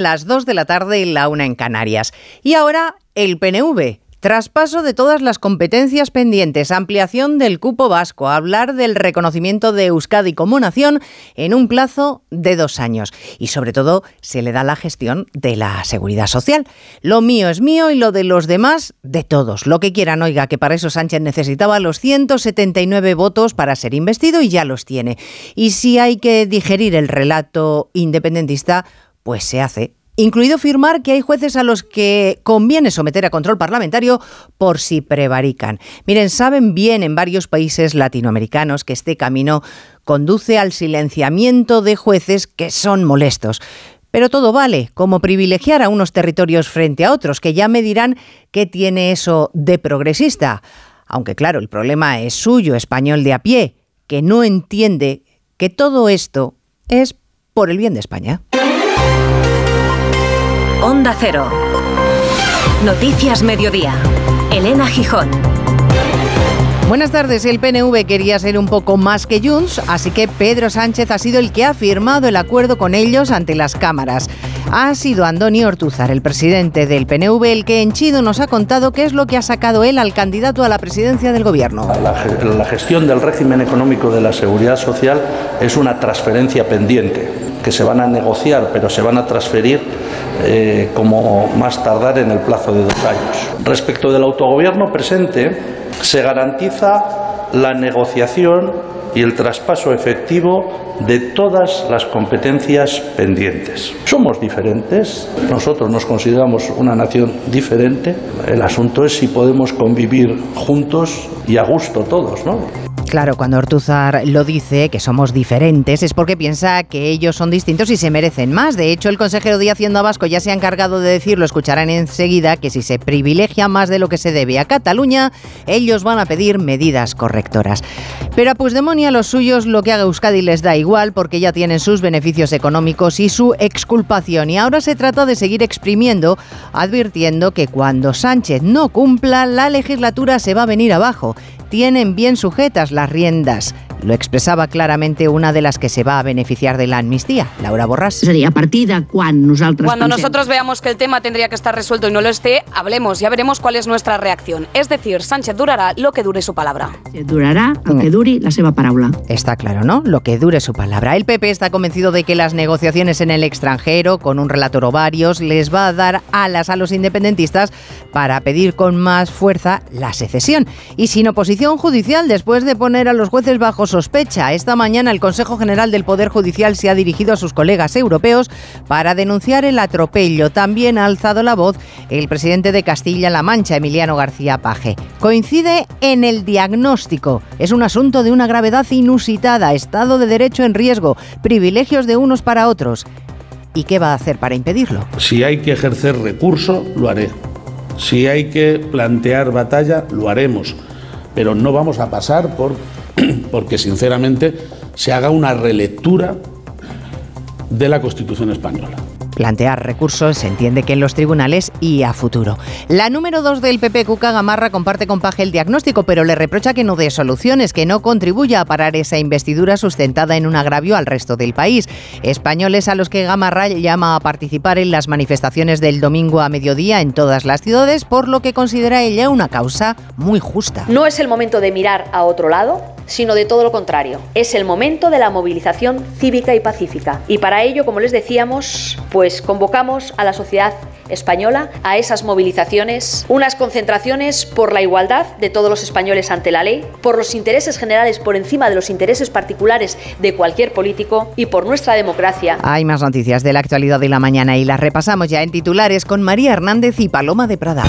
las 2 de la tarde y la 1 en Canarias. Y ahora el PNV. Traspaso de todas las competencias pendientes, ampliación del cupo vasco, hablar del reconocimiento de Euskadi como nación en un plazo de dos años. Y sobre todo se le da la gestión de la seguridad social. Lo mío es mío y lo de los demás de todos. Lo que quieran, oiga, que para eso Sánchez necesitaba los 179 votos para ser investido y ya los tiene. Y si hay que digerir el relato independentista, pues se hace incluido firmar que hay jueces a los que conviene someter a control parlamentario por si prevarican. Miren, saben bien en varios países latinoamericanos que este camino conduce al silenciamiento de jueces que son molestos. Pero todo vale, como privilegiar a unos territorios frente a otros, que ya me dirán qué tiene eso de progresista. Aunque claro, el problema es suyo, español de a pie, que no entiende que todo esto es por el bien de España. Onda Cero. Noticias Mediodía. Elena Gijón. Buenas tardes. El PNV quería ser un poco más que Junts, así que Pedro Sánchez ha sido el que ha firmado el acuerdo con ellos ante las cámaras. Ha sido Andoni Ortúzar, el presidente del PNV, el que en Chido nos ha contado qué es lo que ha sacado él al candidato a la presidencia del gobierno. La, la gestión del régimen económico de la seguridad social es una transferencia pendiente que se van a negociar, pero se van a transferir eh, como más tardar en el plazo de dos años. Respecto del autogobierno presente, se garantiza la negociación y el traspaso efectivo de todas las competencias pendientes. Somos diferentes, nosotros nos consideramos una nación diferente, el asunto es si podemos convivir juntos y a gusto todos, ¿no? Claro, cuando Ortuzar lo dice, que somos diferentes, es porque piensa que ellos son distintos y se merecen más. De hecho, el consejero de Hacienda Vasco ya se ha encargado de decirlo, escucharán enseguida, que si se privilegia más de lo que se debe a Cataluña, ellos van a pedir medidas correctoras. Pero a Puigdemont y a los suyos lo que haga Euskadi les da igual porque ya tienen sus beneficios económicos y su exculpación. Y ahora se trata de seguir exprimiendo, advirtiendo que cuando Sánchez no cumpla, la legislatura se va a venir abajo tienen bien sujetas las riendas. Lo expresaba claramente una de las que se va a beneficiar de la amnistía, Laura Borràs. Sería partida cuando Cuando nosotros veamos que el tema tendría que estar resuelto y no lo esté, hablemos, ya veremos cuál es nuestra reacción. Es decir, Sánchez durará lo que dure su palabra. Durará lo que dure la seva paraula. Está claro, ¿no? Lo que dure su palabra. El PP está convencido de que las negociaciones en el extranjero, con un relator o varios, les va a dar alas a los independentistas para pedir con más fuerza la secesión. Y sin oposición judicial, después de poner a los jueces bajo sospecha. Esta mañana el Consejo General del Poder Judicial se ha dirigido a sus colegas europeos para denunciar el atropello. También ha alzado la voz el presidente de Castilla-La Mancha, Emiliano García Paje. Coincide en el diagnóstico. Es un asunto de una gravedad inusitada, Estado de Derecho en riesgo, privilegios de unos para otros. ¿Y qué va a hacer para impedirlo? Si hay que ejercer recurso, lo haré. Si hay que plantear batalla, lo haremos. Pero no vamos a pasar por porque sinceramente se haga una relectura de la Constitución española plantear recursos, se entiende que en los tribunales y a futuro. La número dos del PP, Cuca Gamarra, comparte con Paje el diagnóstico, pero le reprocha que no dé soluciones, que no contribuya a parar esa investidura sustentada en un agravio al resto del país. Españoles a los que Gamarra llama a participar en las manifestaciones del domingo a mediodía en todas las ciudades, por lo que considera ella una causa muy justa. No es el momento de mirar a otro lado, sino de todo lo contrario. Es el momento de la movilización cívica y pacífica. Y para ello, como les decíamos, pues pues convocamos a la sociedad española a esas movilizaciones, unas concentraciones por la igualdad de todos los españoles ante la ley, por los intereses generales por encima de los intereses particulares de cualquier político y por nuestra democracia. Hay más noticias de la actualidad de la mañana y las repasamos ya en titulares con María Hernández y Paloma de Prada.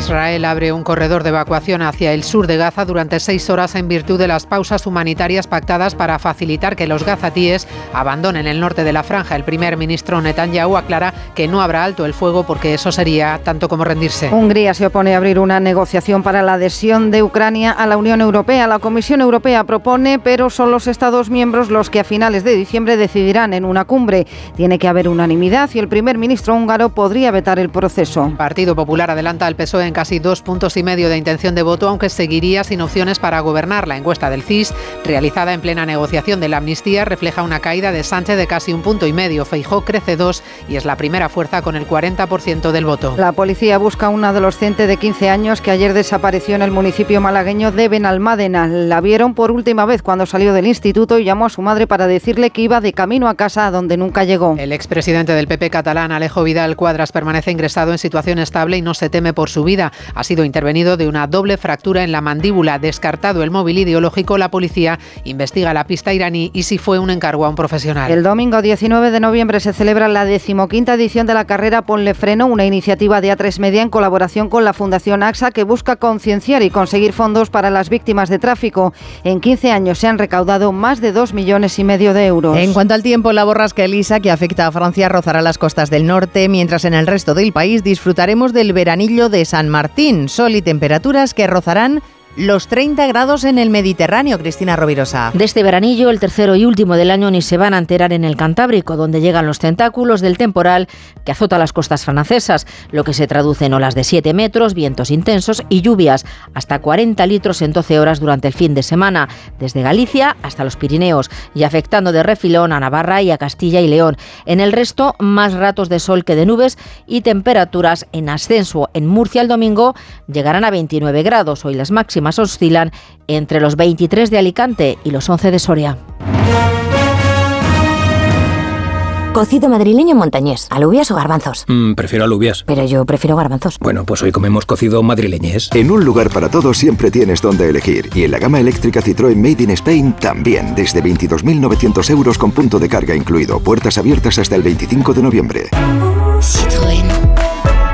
Israel abre un corredor de evacuación hacia el sur de Gaza durante seis horas en virtud de las pausas humanitarias pactadas para facilitar que los gazatíes abandonen el norte de la franja. El primer ministro Netanyahu aclara que no habrá alto el fuego porque eso sería tanto como rendirse. Hungría se opone a abrir una negociación para la adhesión de Ucrania a la Unión Europea. La Comisión Europea propone, pero son los Estados miembros los que a finales de diciembre decidirán en una cumbre. Tiene que haber unanimidad y el primer ministro húngaro podría vetar el proceso. Partido Popular adelanta al PSOE en casi dos puntos y medio de intención de voto, aunque seguiría sin opciones para gobernar. La encuesta del CIS, realizada en plena negociación de la amnistía, refleja una caída de Sánchez de casi un punto y medio. Feijó crece dos y es la primera fuerza con el 40% del voto. La policía busca a un adolescente de 15 años que ayer desapareció en el municipio malagueño de Benalmádena. La vieron por última vez cuando salió del instituto y llamó a su madre para decirle que iba de camino a casa donde nunca llegó. El expresidente del PP catalán, Alejo Vidal Cuadras, permanece ingresado en situación estable y no se teme por su vida. Ha sido intervenido de una doble fractura en la mandíbula. Descartado el móvil ideológico, la policía investiga la pista iraní y si fue un encargo a un profesional. El domingo 19 de noviembre se celebra la decimoquinta edición de la carrera Ponle Freno, una iniciativa de A3 Media en colaboración con la Fundación AXA que busca concienciar y conseguir fondos para las víctimas de tráfico. En 15 años se han recaudado más de 2 millones y medio de euros. En cuanto al tiempo, la borrasca Elisa, que afecta a Francia, rozará las costas del norte, mientras en el resto del país disfrutaremos del veranillo de San Martín, sol y temperaturas que rozarán los 30 grados en el Mediterráneo, Cristina Rovirosa. De este veranillo, el tercero y último del año, ni se van a enterar en el Cantábrico, donde llegan los tentáculos del temporal que azota las costas francesas, lo que se traduce en olas de 7 metros, vientos intensos y lluvias, hasta 40 litros en 12 horas durante el fin de semana, desde Galicia hasta los Pirineos, y afectando de refilón a Navarra y a Castilla y León. En el resto, más ratos de sol que de nubes y temperaturas en ascenso. En Murcia el domingo llegarán a 29 grados, hoy las máximas más oscilan entre los 23 de Alicante y los 11 de Soria. Cocido madrileño montañés, alubias o garbanzos. Mm, prefiero alubias. Pero yo prefiero garbanzos. Bueno, pues hoy comemos cocido madrileñés. En un lugar para todos siempre tienes donde elegir. Y en la gama eléctrica Citroën Made in Spain también. Desde 22.900 euros con punto de carga incluido. Puertas abiertas hasta el 25 de noviembre. Citroën.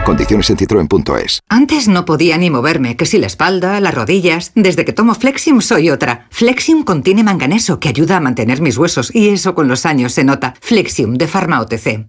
Condiciones en citroen.es. Antes no podía ni moverme, que si la espalda, las rodillas. Desde que tomo Flexium soy otra. Flexium contiene manganeso que ayuda a mantener mis huesos y eso con los años se nota. Flexium de Pharma OTC.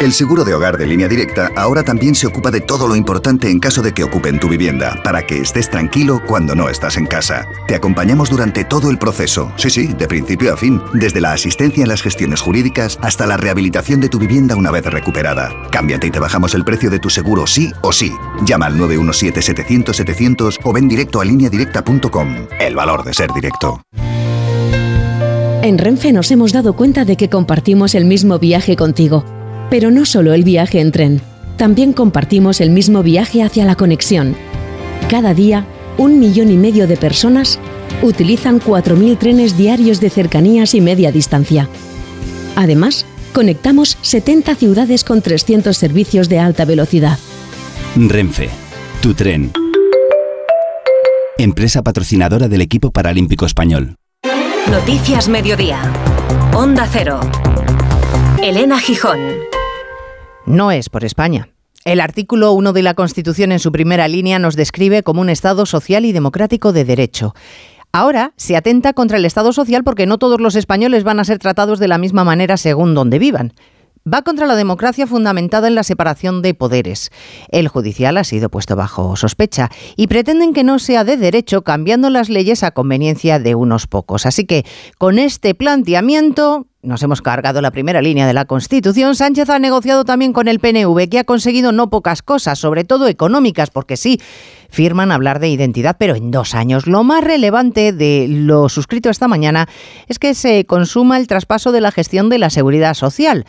El seguro de hogar de línea directa ahora también se ocupa de todo lo importante en caso de que ocupen tu vivienda, para que estés tranquilo cuando no estás en casa. Te acompañamos durante todo el proceso, sí, sí, de principio a fin, desde la asistencia en las gestiones jurídicas hasta la rehabilitación de tu vivienda una vez recuperada. Cámbiate y te bajamos el precio de tu seguro sí o sí. Llama al 917-700-700 o ven directo a lineadirecta.com. El valor de ser directo. En Renfe nos hemos dado cuenta de que compartimos el mismo viaje contigo pero no solo el viaje en tren, también compartimos el mismo viaje hacia la conexión. Cada día, un millón y medio de personas utilizan 4.000 trenes diarios de cercanías y media distancia. Además, conectamos 70 ciudades con 300 servicios de alta velocidad. Renfe, tu tren. Empresa patrocinadora del equipo paralímpico español. Noticias Mediodía. Onda Cero. Elena Gijón. No es por España. El artículo 1 de la Constitución en su primera línea nos describe como un Estado social y democrático de derecho. Ahora se atenta contra el Estado social porque no todos los españoles van a ser tratados de la misma manera según donde vivan va contra la democracia fundamentada en la separación de poderes. El judicial ha sido puesto bajo sospecha y pretenden que no sea de derecho cambiando las leyes a conveniencia de unos pocos. Así que con este planteamiento nos hemos cargado la primera línea de la Constitución. Sánchez ha negociado también con el PNV, que ha conseguido no pocas cosas, sobre todo económicas, porque sí, firman hablar de identidad, pero en dos años. Lo más relevante de lo suscrito esta mañana es que se consuma el traspaso de la gestión de la seguridad social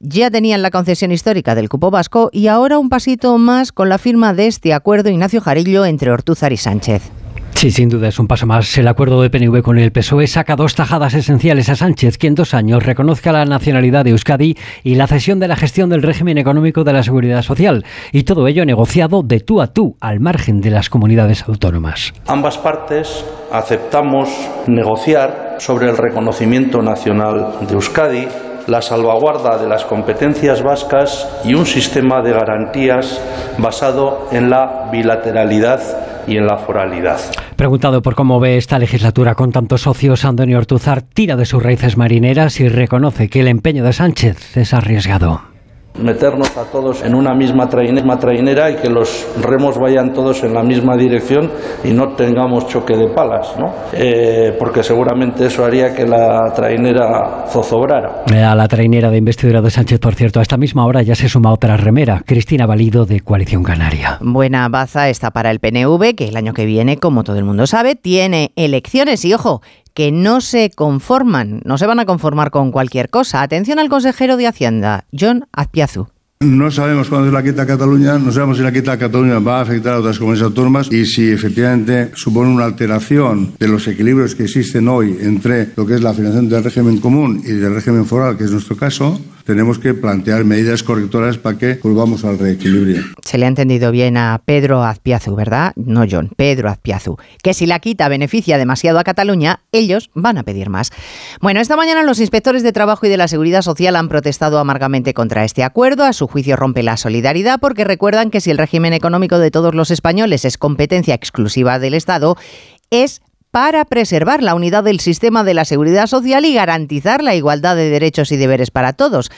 ya tenían la concesión histórica del cupo vasco y ahora un pasito más con la firma de este acuerdo Ignacio Jarillo entre Ortúzar y Sánchez. Sí, sin duda es un paso más. El acuerdo de PNV con el PSOE saca dos tajadas esenciales a Sánchez, que en dos años reconozca la nacionalidad de Euskadi y la cesión de la gestión del régimen económico de la seguridad social. Y todo ello negociado de tú a tú, al margen de las comunidades autónomas. Ambas partes aceptamos negociar sobre el reconocimiento nacional de Euskadi la salvaguarda de las competencias vascas y un sistema de garantías basado en la bilateralidad y en la foralidad. Preguntado por cómo ve esta legislatura con tantos socios, Antonio Ortuzar tira de sus raíces marineras y reconoce que el empeño de Sánchez es arriesgado. Meternos a todos en una misma trainera, y que los remos vayan todos en la misma dirección y no tengamos choque de palas, ¿no? Eh, porque seguramente eso haría que la trainera zozobrara. Eh, a la trainera de investidura de Sánchez, por cierto, a esta misma hora ya se suma otra remera, Cristina Valido de Coalición Canaria. Buena baza está para el PNV, que el año que viene, como todo el mundo sabe, tiene elecciones y ojo, que no se conforman, no se van a conformar con cualquier cosa. Atención al consejero de Hacienda, John Azpiazu. No sabemos cuándo es la quita a Cataluña, no sabemos si la quita a Cataluña va a afectar a otras comunidades autónomas y si efectivamente supone una alteración de los equilibrios que existen hoy entre lo que es la financiación del régimen común y del régimen foral, que es nuestro caso, tenemos que plantear medidas correctoras para que volvamos al reequilibrio. Se le ha entendido bien a Pedro Azpiazu, ¿verdad? No John, Pedro Azpiazu. Que si la quita beneficia demasiado a Cataluña, ellos van a pedir más. Bueno, esta mañana los inspectores de trabajo y de la seguridad social han protestado amargamente contra este acuerdo. A su juicio rompe la solidaridad porque recuerdan que si el régimen económico de todos los españoles es competencia exclusiva del Estado, es para preservar la unidad del sistema de la seguridad social y garantizar la igualdad de derechos y deberes para todos.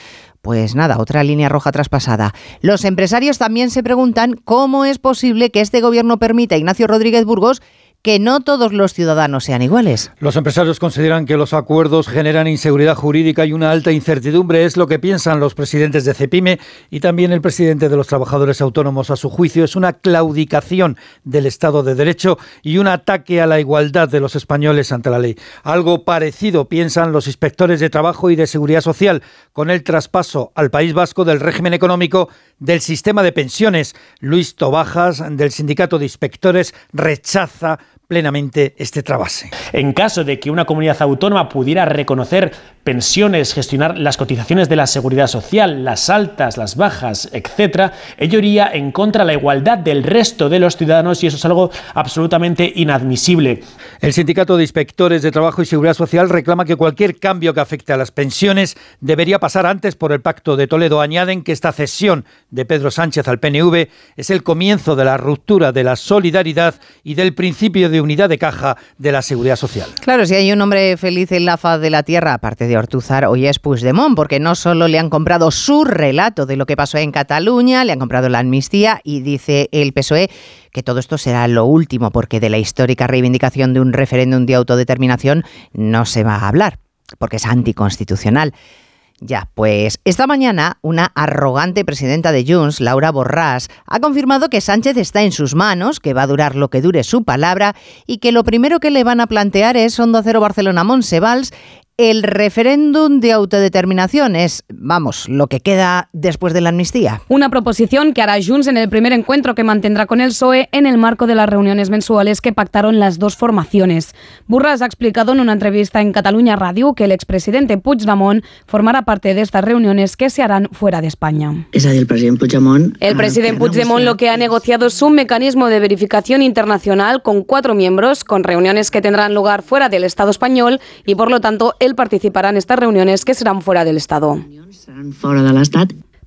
Pues nada, otra línea roja traspasada. Los empresarios también se preguntan cómo es posible que este gobierno permita a Ignacio Rodríguez Burgos que no todos los ciudadanos sean iguales. Los empresarios consideran que los acuerdos generan inseguridad jurídica y una alta incertidumbre. Es lo que piensan los presidentes de CEPIME y también el presidente de los trabajadores autónomos. A su juicio, es una claudicación del Estado de Derecho y un ataque a la igualdad de los españoles ante la ley. Algo parecido piensan los inspectores de trabajo y de seguridad social con el traspaso al País Vasco del régimen económico del sistema de pensiones. Luis Tobajas, del Sindicato de Inspectores, rechaza plenamente este trabase. En caso de que una comunidad autónoma pudiera reconocer pensiones, gestionar las cotizaciones de la seguridad social, las altas, las bajas, etcétera, ello iría en contra de la igualdad del resto de los ciudadanos y eso es algo absolutamente inadmisible. El Sindicato de Inspectores de Trabajo y Seguridad Social reclama que cualquier cambio que afecte a las pensiones debería pasar antes por el Pacto de Toledo. Añaden que esta cesión de Pedro Sánchez al PNV es el comienzo de la ruptura de la solidaridad y del principio de unidad de caja de la seguridad social. Claro, si hay un hombre feliz en la faz de la tierra, aparte de Ortuzar, hoy es Puigdemont, porque no solo le han comprado su relato de lo que pasó en Cataluña, le han comprado la amnistía y dice el PSOE que todo esto será lo último, porque de la histórica reivindicación de un referéndum de autodeterminación no se va a hablar, porque es anticonstitucional. Ya, pues esta mañana una arrogante presidenta de Junts, Laura Borràs, ha confirmado que Sánchez está en sus manos, que va a durar lo que dure su palabra y que lo primero que le van a plantear es Onda Cero Barcelona Monsevals el referéndum de autodeterminación es, vamos, lo que queda después de la amnistía. Una proposición que hará Junts en el primer encuentro que mantendrá con el PSOE en el marco de las reuniones mensuales que pactaron las dos formaciones. Burras ha explicado en una entrevista en Cataluña Radio que el expresidente Puigdemont formará parte de estas reuniones que se harán fuera de España. Es el presidente Puigdemont... El presidente Puigdemont lo que ha negociado es un mecanismo de verificación internacional con cuatro miembros, con reuniones que tendrán lugar fuera del Estado español y por lo tanto el participará en estas reuniones que serán fuera del Estado.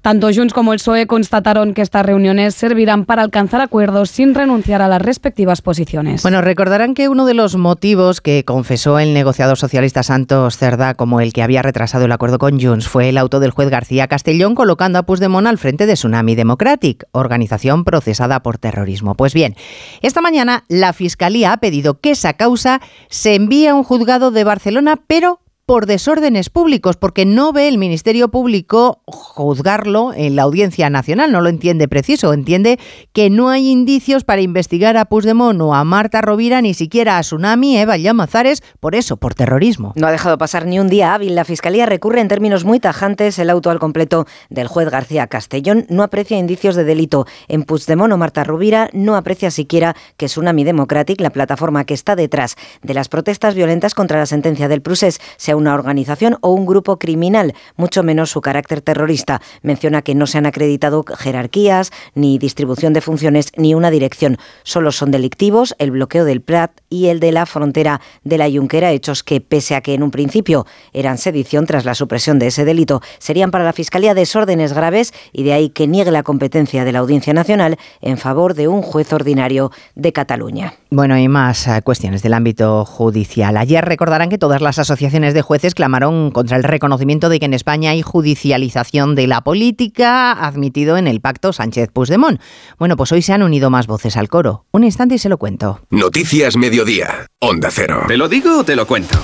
Tanto Junts como el PSOE constataron que estas reuniones servirán para alcanzar acuerdos sin renunciar a las respectivas posiciones. Bueno, recordarán que uno de los motivos que confesó el negociador socialista Santos Cerda como el que había retrasado el acuerdo con Junts fue el auto del juez García Castellón colocando a Puigdemont al frente de Tsunami Democratic, organización procesada por terrorismo. Pues bien, esta mañana la Fiscalía ha pedido que esa causa se envíe a un juzgado de Barcelona, pero por desórdenes públicos, porque no ve el Ministerio Público juzgarlo en la Audiencia Nacional, no lo entiende preciso, entiende que no hay indicios para investigar a Puigdemont o a Marta Rovira, ni siquiera a Tsunami, Eva Llamazares, por eso, por terrorismo. No ha dejado pasar ni un día hábil. La Fiscalía recurre en términos muy tajantes el auto al completo del juez García Castellón. No aprecia indicios de delito en Puigdemont o Marta Rovira, no aprecia siquiera que Tsunami Democratic, la plataforma que está detrás de las protestas violentas contra la sentencia del Prusés, se una organización o un grupo criminal, mucho menos su carácter terrorista. Menciona que no se han acreditado jerarquías, ni distribución de funciones, ni una dirección. Solo son delictivos el bloqueo del Prat y el de la frontera de la Junquera, hechos que, pese a que en un principio eran sedición tras la supresión de ese delito, serían para la Fiscalía desórdenes graves y de ahí que niegue la competencia de la Audiencia Nacional en favor de un juez ordinario de Cataluña. Bueno, y más eh, cuestiones del ámbito judicial. Ayer recordarán que todas las asociaciones de jueces clamaron contra el reconocimiento de que en España hay judicialización de la política admitido en el pacto Sánchez-Puigdemont. Bueno, pues hoy se han unido más voces al coro. Un instante y se lo cuento. Noticias Mediodía. Onda Cero. ¿Te lo digo o te lo cuento?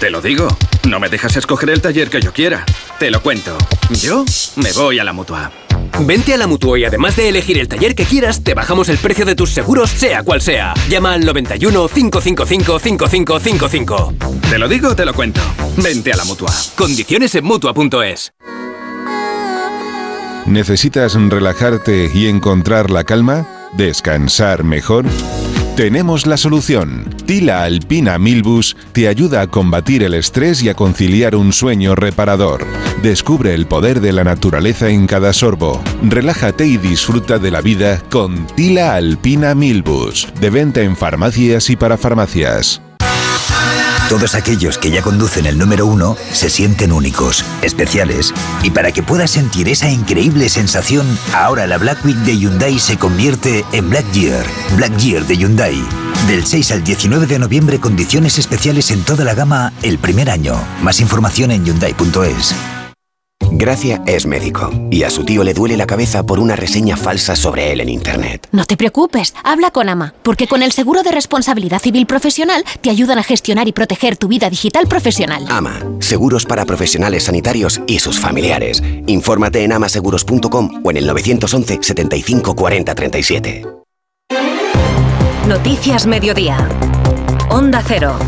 Te lo digo. No me dejas escoger el taller que yo quiera. Te lo cuento. Yo me voy a la mutua. Vente a la Mutua y además de elegir el taller que quieras, te bajamos el precio de tus seguros, sea cual sea. Llama al 91 555 5555. Te lo digo, te lo cuento. Vente a la Mutua. Condiciones en Mutua.es. ¿Necesitas relajarte y encontrar la calma? ¿Descansar mejor? Tenemos la solución. Tila Alpina Milbus te ayuda a combatir el estrés y a conciliar un sueño reparador. Descubre el poder de la naturaleza en cada sorbo. Relájate y disfruta de la vida con Tila Alpina Milbus. De venta en farmacias y para farmacias. Todos aquellos que ya conducen el número uno se sienten únicos, especiales. Y para que puedas sentir esa increíble sensación, ahora la Black Week de Hyundai se convierte en Black Year. Black Year de Hyundai. Del 6 al 19 de noviembre, condiciones especiales en toda la gama el primer año. Más información en Hyundai.es. Gracia es médico y a su tío le duele la cabeza por una reseña falsa sobre él en Internet. No te preocupes, habla con AMA, porque con el seguro de responsabilidad civil profesional te ayudan a gestionar y proteger tu vida digital profesional. AMA, seguros para profesionales sanitarios y sus familiares. Infórmate en amaseguros.com o en el 911 75 40 37. Noticias Mediodía. Onda Cero.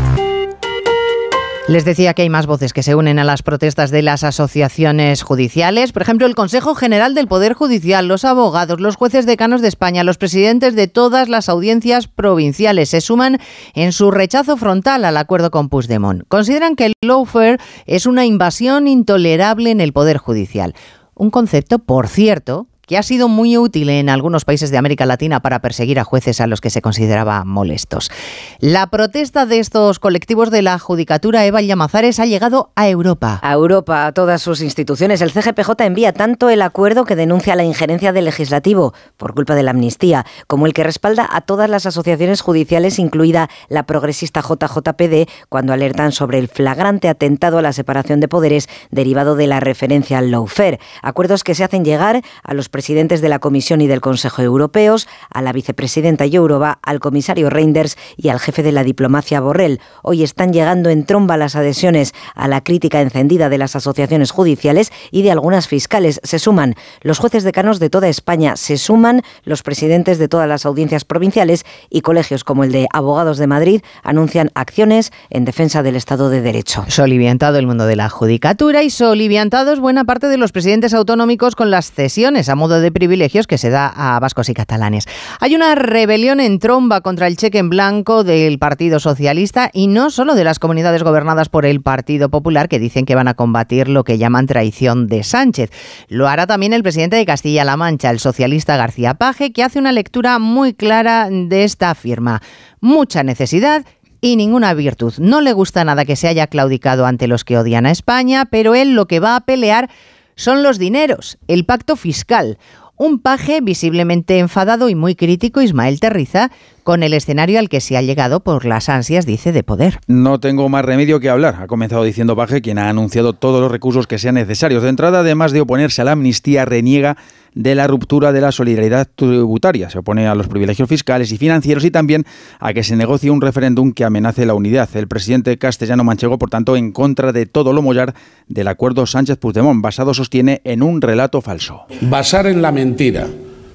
Les decía que hay más voces que se unen a las protestas de las asociaciones judiciales. Por ejemplo, el Consejo General del Poder Judicial, los abogados, los jueces decanos de España, los presidentes de todas las audiencias provinciales se suman en su rechazo frontal al acuerdo con Puigdemont. Consideran que el lawfare es una invasión intolerable en el Poder Judicial. Un concepto, por cierto, que ha sido muy útil en algunos países de América Latina para perseguir a jueces a los que se consideraba molestos. La protesta de estos colectivos de la Judicatura Eva Llamazares ha llegado a Europa. A Europa, a todas sus instituciones. El CGPJ envía tanto el acuerdo que denuncia la injerencia del legislativo por culpa de la amnistía, como el que respalda a todas las asociaciones judiciales, incluida la progresista JJPD, cuando alertan sobre el flagrante atentado a la separación de poderes derivado de la referencia al lawfare. Acuerdos que se hacen llegar a los presidentes de la Comisión y del Consejo Europeos, a la vicepresidenta Jourova, al comisario Reinders y al jefe de la diplomacia Borrell. Hoy están llegando en tromba las adhesiones a la crítica encendida de las asociaciones judiciales y de algunas fiscales. Se suman los jueces decanos de toda España, se suman los presidentes de todas las audiencias provinciales y colegios como el de Abogados de Madrid anuncian acciones en defensa del Estado de Derecho. Soliviantado el mundo de la judicatura y soliviantados buena parte de los presidentes autonómicos con las cesiones a modo de privilegios que se da a vascos y catalanes. Hay una rebelión en tromba contra el cheque en blanco del Partido Socialista y no solo de las comunidades gobernadas por el Partido Popular que dicen que van a combatir lo que llaman traición de Sánchez. Lo hará también el presidente de Castilla-La Mancha, el socialista García Paje, que hace una lectura muy clara de esta firma. Mucha necesidad y ninguna virtud. No le gusta nada que se haya claudicado ante los que odian a España, pero él lo que va a pelear son los dineros, el pacto fiscal. Un paje visiblemente enfadado y muy crítico, Ismael Terriza, con el escenario al que se ha llegado por las ansias, dice, de poder. No tengo más remedio que hablar, ha comenzado diciendo Paje, quien ha anunciado todos los recursos que sean necesarios. De entrada, además de oponerse a la amnistía, reniega de la ruptura de la solidaridad tributaria. Se opone a los privilegios fiscales y financieros y también a que se negocie un referéndum que amenace la unidad. El presidente castellano manchego, por tanto, en contra de todo lo mollar del acuerdo Sánchez-Puigdemont, basado, sostiene, en un relato falso. Basar en la mentira,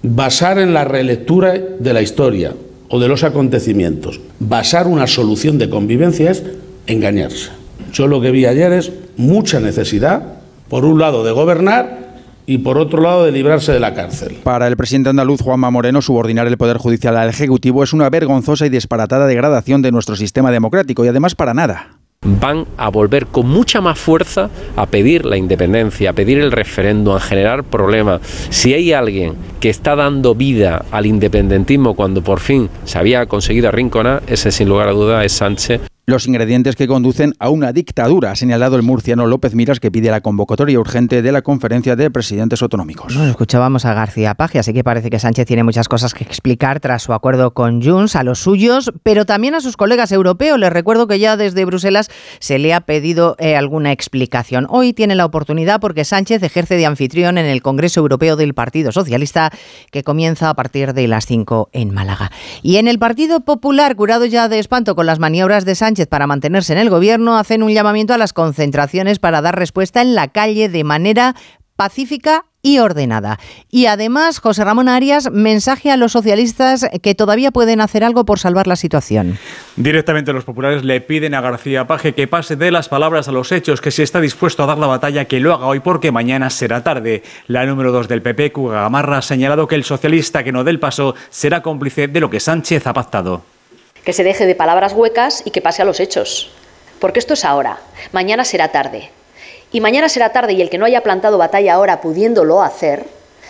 basar en la relectura de la historia o de los acontecimientos, basar una solución de convivencia es engañarse. Yo lo que vi ayer es mucha necesidad, por un lado, de gobernar y por otro lado de librarse de la cárcel. Para el presidente andaluz Juanma Moreno, subordinar el Poder Judicial al Ejecutivo es una vergonzosa y disparatada degradación de nuestro sistema democrático y además para nada van a volver con mucha más fuerza a pedir la independencia, a pedir el referéndum, a generar problemas. Si hay alguien que está dando vida al independentismo cuando por fin se había conseguido arrinconar, ese sin lugar a duda es Sánchez. Los ingredientes que conducen a una dictadura, ha señalado el murciano López Miras, que pide la convocatoria urgente de la conferencia de presidentes autonómicos. Bueno, escuchábamos a García Paje, así que parece que Sánchez tiene muchas cosas que explicar tras su acuerdo con Junts, a los suyos, pero también a sus colegas europeos. Les recuerdo que ya desde Bruselas se le ha pedido eh, alguna explicación. Hoy tiene la oportunidad porque Sánchez ejerce de anfitrión en el Congreso Europeo del Partido Socialista, que comienza a partir de las 5 en Málaga. Y en el Partido Popular, curado ya de espanto con las maniobras de Sánchez, para mantenerse en el gobierno hacen un llamamiento a las concentraciones para dar respuesta en la calle de manera pacífica y ordenada. Y además, José Ramón Arias, mensaje a los socialistas que todavía pueden hacer algo por salvar la situación. Directamente los populares le piden a García Paje que pase de las palabras a los hechos, que si está dispuesto a dar la batalla, que lo haga hoy porque mañana será tarde. La número 2 del PP, Cuga Gamarra, ha señalado que el socialista que no dé el paso será cómplice de lo que Sánchez ha pactado que se deje de palabras huecas y que pase a los hechos. Porque esto es ahora, mañana será tarde. Y mañana será tarde y el que no haya plantado batalla ahora pudiéndolo hacer,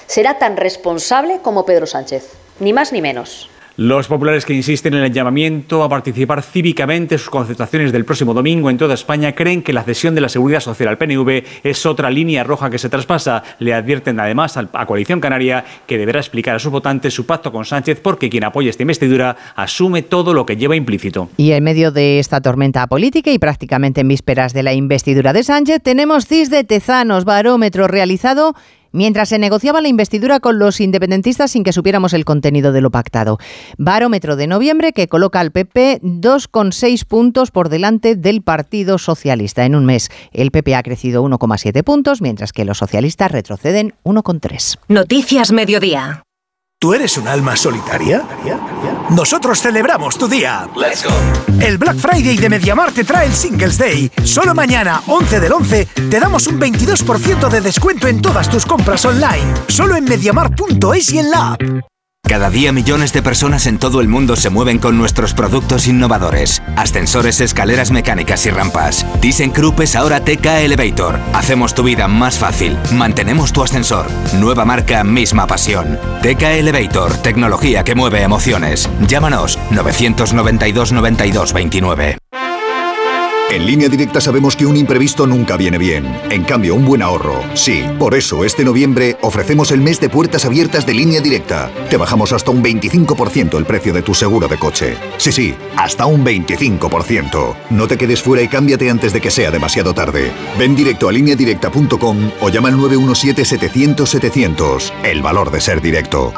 será tan responsable como Pedro Sánchez, ni más ni menos. Los populares que insisten en el llamamiento a participar cívicamente en sus concentraciones del próximo domingo en toda España creen que la cesión de la seguridad social al PNV es otra línea roja que se traspasa. Le advierten además a Coalición Canaria que deberá explicar a sus votantes su pacto con Sánchez porque quien apoya esta investidura asume todo lo que lleva implícito. Y en medio de esta tormenta política y prácticamente en vísperas de la investidura de Sánchez, tenemos CIS de Tezanos, barómetro realizado mientras se negociaba la investidura con los independentistas sin que supiéramos el contenido de lo pactado. Barómetro de noviembre que coloca al PP 2,6 puntos por delante del Partido Socialista. En un mes, el PP ha crecido 1,7 puntos, mientras que los socialistas retroceden 1,3. Noticias Mediodía. ¿Tú eres un alma solitaria? Nosotros celebramos tu día. Let's go. El Black Friday de Mediamar te trae el Singles Day. Solo mañana, 11 del 11, te damos un 22% de descuento en todas tus compras online. Solo en mediamar.es y en la app. Cada día millones de personas en todo el mundo se mueven con nuestros productos innovadores. Ascensores, escaleras mecánicas y rampas. ThyssenKrupp es ahora TK Elevator. Hacemos tu vida más fácil. Mantenemos tu ascensor. Nueva marca, misma pasión. TK Elevator, tecnología que mueve emociones. Llámanos 992 92 29. En línea directa sabemos que un imprevisto nunca viene bien. En cambio, un buen ahorro, sí. Por eso, este noviembre ofrecemos el mes de puertas abiertas de línea directa. Te bajamos hasta un 25% el precio de tu seguro de coche. Sí, sí, hasta un 25%. No te quedes fuera y cámbiate antes de que sea demasiado tarde. Ven directo a lineadirecta.com o llama al 917-700-700. El valor de ser directo.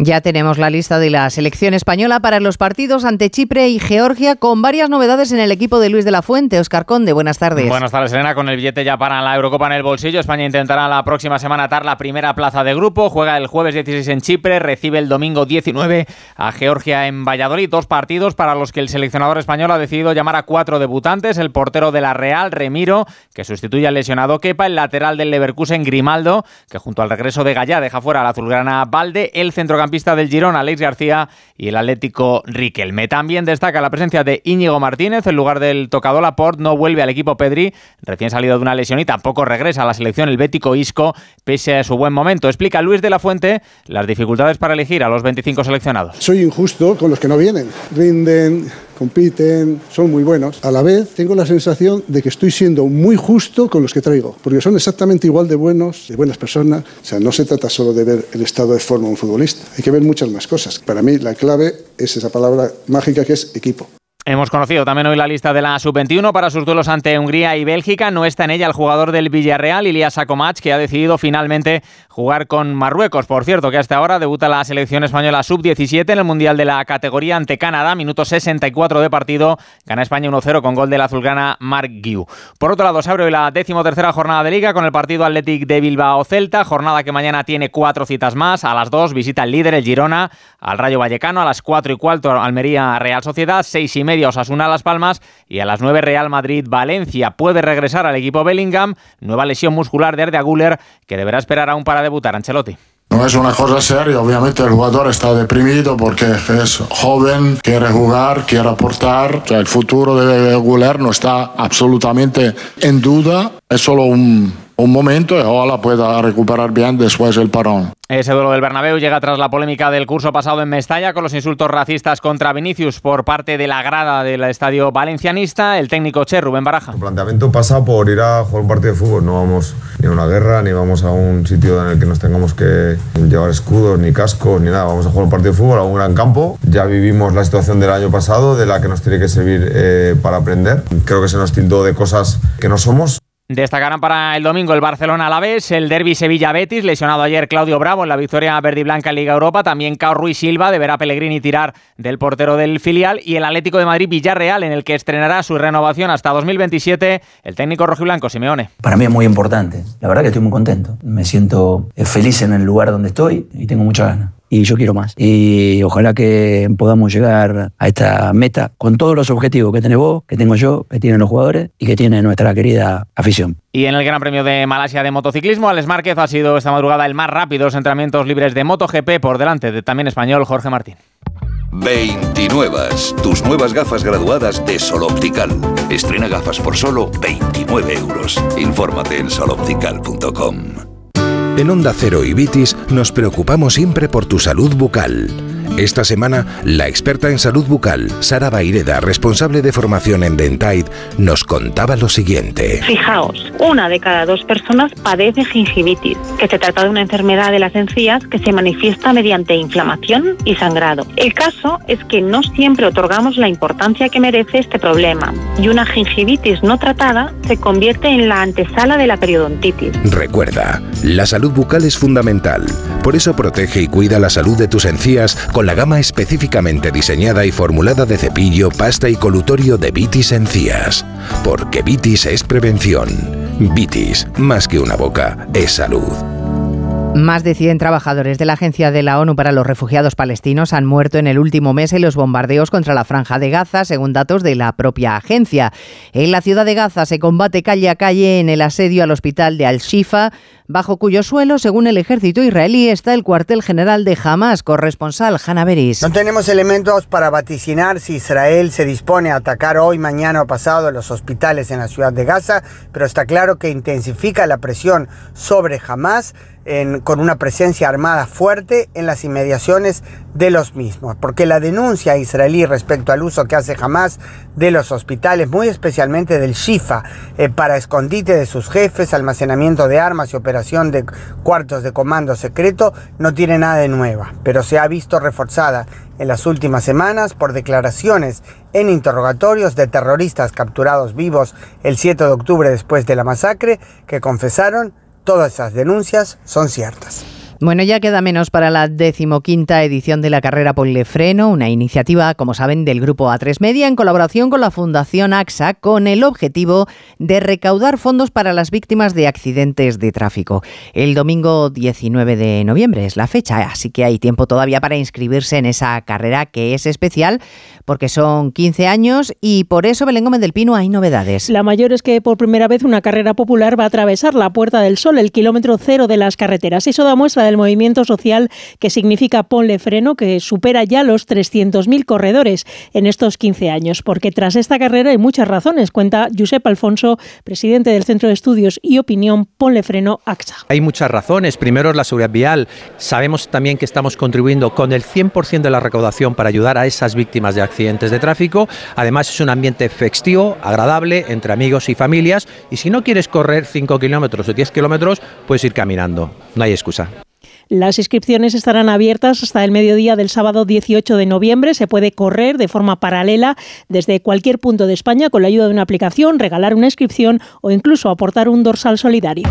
Ya tenemos la lista de la selección española para los partidos ante Chipre y Georgia con varias novedades en el equipo de Luis de la Fuente. Oscar Conde, buenas tardes. Buenas tardes, Elena. Con el billete ya para la Eurocopa en el bolsillo, España intentará la próxima semana atar la primera plaza de grupo. Juega el jueves 16 en Chipre, recibe el domingo 19 a Georgia en Valladolid. Dos partidos para los que el seleccionador español ha decidido llamar a cuatro debutantes. El portero de la Real, Remiro, que sustituye al lesionado Kepa. El lateral del Leverkusen, Grimaldo, que junto al regreso de Gallá deja fuera a la azulgrana Valde. El centrocampista pista del Girona, Alex García, y el Atlético Riquelme. También destaca la presencia de Íñigo Martínez, en lugar del tocado Laporte, no vuelve al equipo Pedri, recién salido de una lesión y tampoco regresa a la selección el bético Isco, pese a su buen momento. Explica Luis de la Fuente las dificultades para elegir a los 25 seleccionados. Soy injusto con los que no vienen. Rinden, compiten, son muy buenos. A la vez tengo la sensación de que estoy siendo muy justo con los que traigo, porque son exactamente igual de buenos, de buenas personas. O sea, no se trata solo de ver el estado de forma de un futbolista, hay que ver muchas más cosas. Para mí la clave es esa palabra mágica que es equipo. Hemos conocido también hoy la lista de la sub-21 para sus duelos ante Hungría y Bélgica. No está en ella el jugador del Villarreal, Ilias Akomach, que ha decidido finalmente jugar con Marruecos. Por cierto, que hasta ahora debuta la selección española sub-17 en el Mundial de la categoría ante Canadá. Minuto 64 de partido. Gana España 1-0 con gol de la azulgrana Mark Guiu. Por otro lado, se abre hoy la decimotercera jornada de Liga con el partido Athletic de Bilbao-Celta. Jornada que mañana tiene cuatro citas más. A las dos visita el líder, el Girona, al Rayo Vallecano. A las cuatro y cuarto, Almería Real Sociedad. Seis y media Osasuna Las Palmas y a las 9 Real Madrid Valencia. Puede regresar al equipo Bellingham, nueva lesión muscular de Arda Guller que deberá esperar aún para debutar Ancelotti. No es una cosa seria, obviamente el jugador está deprimido porque es joven, quiere jugar, quiere aportar. el futuro de Guller no está absolutamente en duda, es solo un un momento y ojalá pueda recuperar bien después del parón. Ese duelo del Bernabéu llega tras la polémica del curso pasado en Mestalla con los insultos racistas contra Vinicius por parte de la grada del estadio valencianista. El técnico Che, Rubén Baraja. El planteamiento pasa por ir a jugar un partido de fútbol. No vamos ni a una guerra, ni vamos a un sitio en el que nos tengamos que llevar escudos, ni cascos, ni nada. Vamos a jugar un partido de fútbol a un gran campo. Ya vivimos la situación del año pasado, de la que nos tiene que servir eh, para aprender. Creo que se nos tildó de cosas que no somos. Destacarán para el domingo el Barcelona a la vez, el derby Sevilla-Betis, lesionado ayer Claudio Bravo en la victoria verde y blanca en Liga Europa, también Cao Ruiz Silva deberá Pellegrini tirar del portero del filial y el Atlético de Madrid-Villarreal en el que estrenará su renovación hasta 2027 el técnico rojiblanco Simeone. Para mí es muy importante, la verdad que estoy muy contento, me siento feliz en el lugar donde estoy y tengo mucha ganas y yo quiero más. Y ojalá que podamos llegar a esta meta con todos los objetivos que tenés vos, que tengo yo, que tienen los jugadores y que tiene nuestra querida afición. Y en el Gran Premio de Malasia de motociclismo, Alex Márquez ha sido esta madrugada el más rápido los entrenamientos libres de MotoGP por delante de también español Jorge Martín. 29. Tus nuevas gafas graduadas de Sol Optical. Estrena gafas por solo 29 euros. Infórmate en soloptical.com. En Onda Cero y Vitis nos preocupamos siempre por tu salud bucal. Esta semana, la experta en salud bucal, Sara Baireda, responsable de formación en Dentaid, nos contaba lo siguiente. Fijaos, una de cada dos personas padece gingivitis, que se trata de una enfermedad de las encías que se manifiesta mediante inflamación y sangrado. El caso es que no siempre otorgamos la importancia que merece este problema y una gingivitis no tratada se convierte en la antesala de la periodontitis. Recuerda, la salud bucal es fundamental. Por eso protege y cuida la salud de tus encías con la gama específicamente diseñada y formulada de cepillo, pasta y colutorio de Vitis Encías. Porque Vitis es prevención. Vitis, más que una boca, es salud. Más de 100 trabajadores de la Agencia de la ONU para los Refugiados Palestinos han muerto en el último mes en los bombardeos contra la Franja de Gaza, según datos de la propia agencia. En la ciudad de Gaza se combate calle a calle en el asedio al hospital de Al-Shifa, bajo cuyo suelo, según el ejército israelí, está el cuartel general de Hamas, corresponsal Hanna Beris. No tenemos elementos para vaticinar si Israel se dispone a atacar hoy, mañana o pasado los hospitales en la ciudad de Gaza, pero está claro que intensifica la presión sobre Hamas con una presencia armada fuerte en las inmediaciones de los mismos, porque la denuncia israelí respecto al uso que hace Hamas de los hospitales, muy especialmente del Shifa, eh, para escondite de sus jefes, almacenamiento de armas y operación de cuartos de comando secreto, no tiene nada de nueva, pero se ha visto reforzada en las últimas semanas por declaraciones en interrogatorios de terroristas capturados vivos el 7 de octubre después de la masacre que confesaron todas esas denuncias son ciertas. Bueno, ya queda menos para la decimoquinta edición de la carrera Polifreno, una iniciativa, como saben, del grupo A3 Media en colaboración con la Fundación AXA con el objetivo de recaudar fondos para las víctimas de accidentes de tráfico. El domingo 19 de noviembre es la fecha, así que hay tiempo todavía para inscribirse en esa carrera que es especial porque son 15 años y por eso Belén Gómez del Pino hay novedades. La mayor es que por primera vez una carrera popular va a atravesar la Puerta del Sol, el kilómetro cero de las carreteras. Eso da muestra del movimiento social que significa Ponle Freno, que supera ya los 300.000 corredores en estos 15 años. Porque tras esta carrera hay muchas razones, cuenta Josep Alfonso, presidente del Centro de Estudios y Opinión Ponle Freno AXA. Hay muchas razones. Primero, la seguridad vial. Sabemos también que estamos contribuyendo con el 100% de la recaudación para ayudar a esas víctimas de accidentes de tráfico. Además, es un ambiente festivo, agradable, entre amigos y familias. Y si no quieres correr 5 kilómetros o 10 kilómetros, puedes ir caminando. No hay excusa. Las inscripciones estarán abiertas hasta el mediodía del sábado 18 de noviembre. Se puede correr de forma paralela desde cualquier punto de España con la ayuda de una aplicación, regalar una inscripción o incluso aportar un dorsal solidario.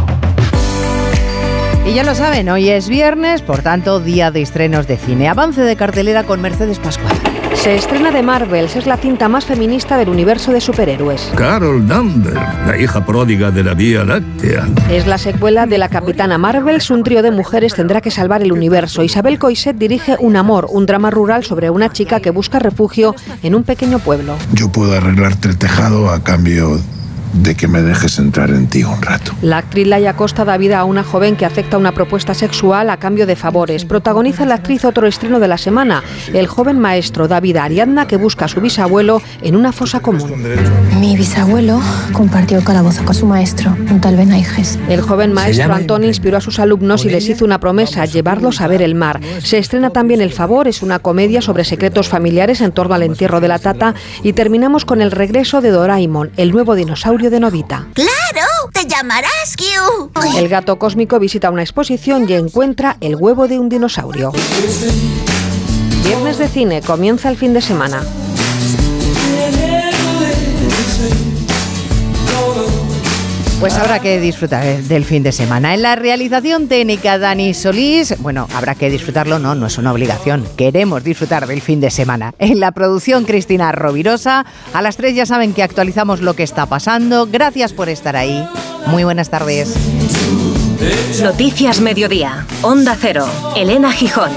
Y ya lo saben, hoy es viernes, por tanto, día de estrenos de cine. Avance de cartelera con Mercedes Pascual. Se estrena de Marvels, es la cinta más feminista del universo de superhéroes. Carol Danvers, la hija pródiga de la Vía Láctea. Es la secuela de La Capitana Marvels, un trío de mujeres tendrá que salvar el universo. Isabel Coiset dirige Un amor, un drama rural sobre una chica que busca refugio en un pequeño pueblo. Yo puedo arreglarte el tejado a cambio de que me dejes entrar en ti un rato. La actriz Laia Costa da vida a una joven que acepta una propuesta sexual a cambio de favores. Protagoniza la actriz otro estreno de la semana. El joven maestro da vida a Ariadna que busca a su bisabuelo en una fosa común. Mi bisabuelo compartió el calabozo con su maestro, un tal Benaiges. El joven maestro Antón inspiró a sus alumnos y les hizo una promesa, llevarlos a ver el mar. Se estrena también El Favor, es una comedia sobre secretos familiares en torno al entierro de la tata y terminamos con el regreso de Doraemon, el nuevo dinosaurio de Novita. ¡Claro! ¡Te llamarás Q! El gato cósmico visita una exposición y encuentra el huevo de un dinosaurio. Viernes de cine, comienza el fin de semana. Pues habrá que disfrutar del fin de semana. En la realización técnica Dani Solís, bueno, habrá que disfrutarlo, no, no es una obligación. Queremos disfrutar del fin de semana. En la producción Cristina Rovirosa, a las 3 ya saben que actualizamos lo que está pasando. Gracias por estar ahí. Muy buenas tardes. Noticias Mediodía. Onda Cero. Elena Gijón.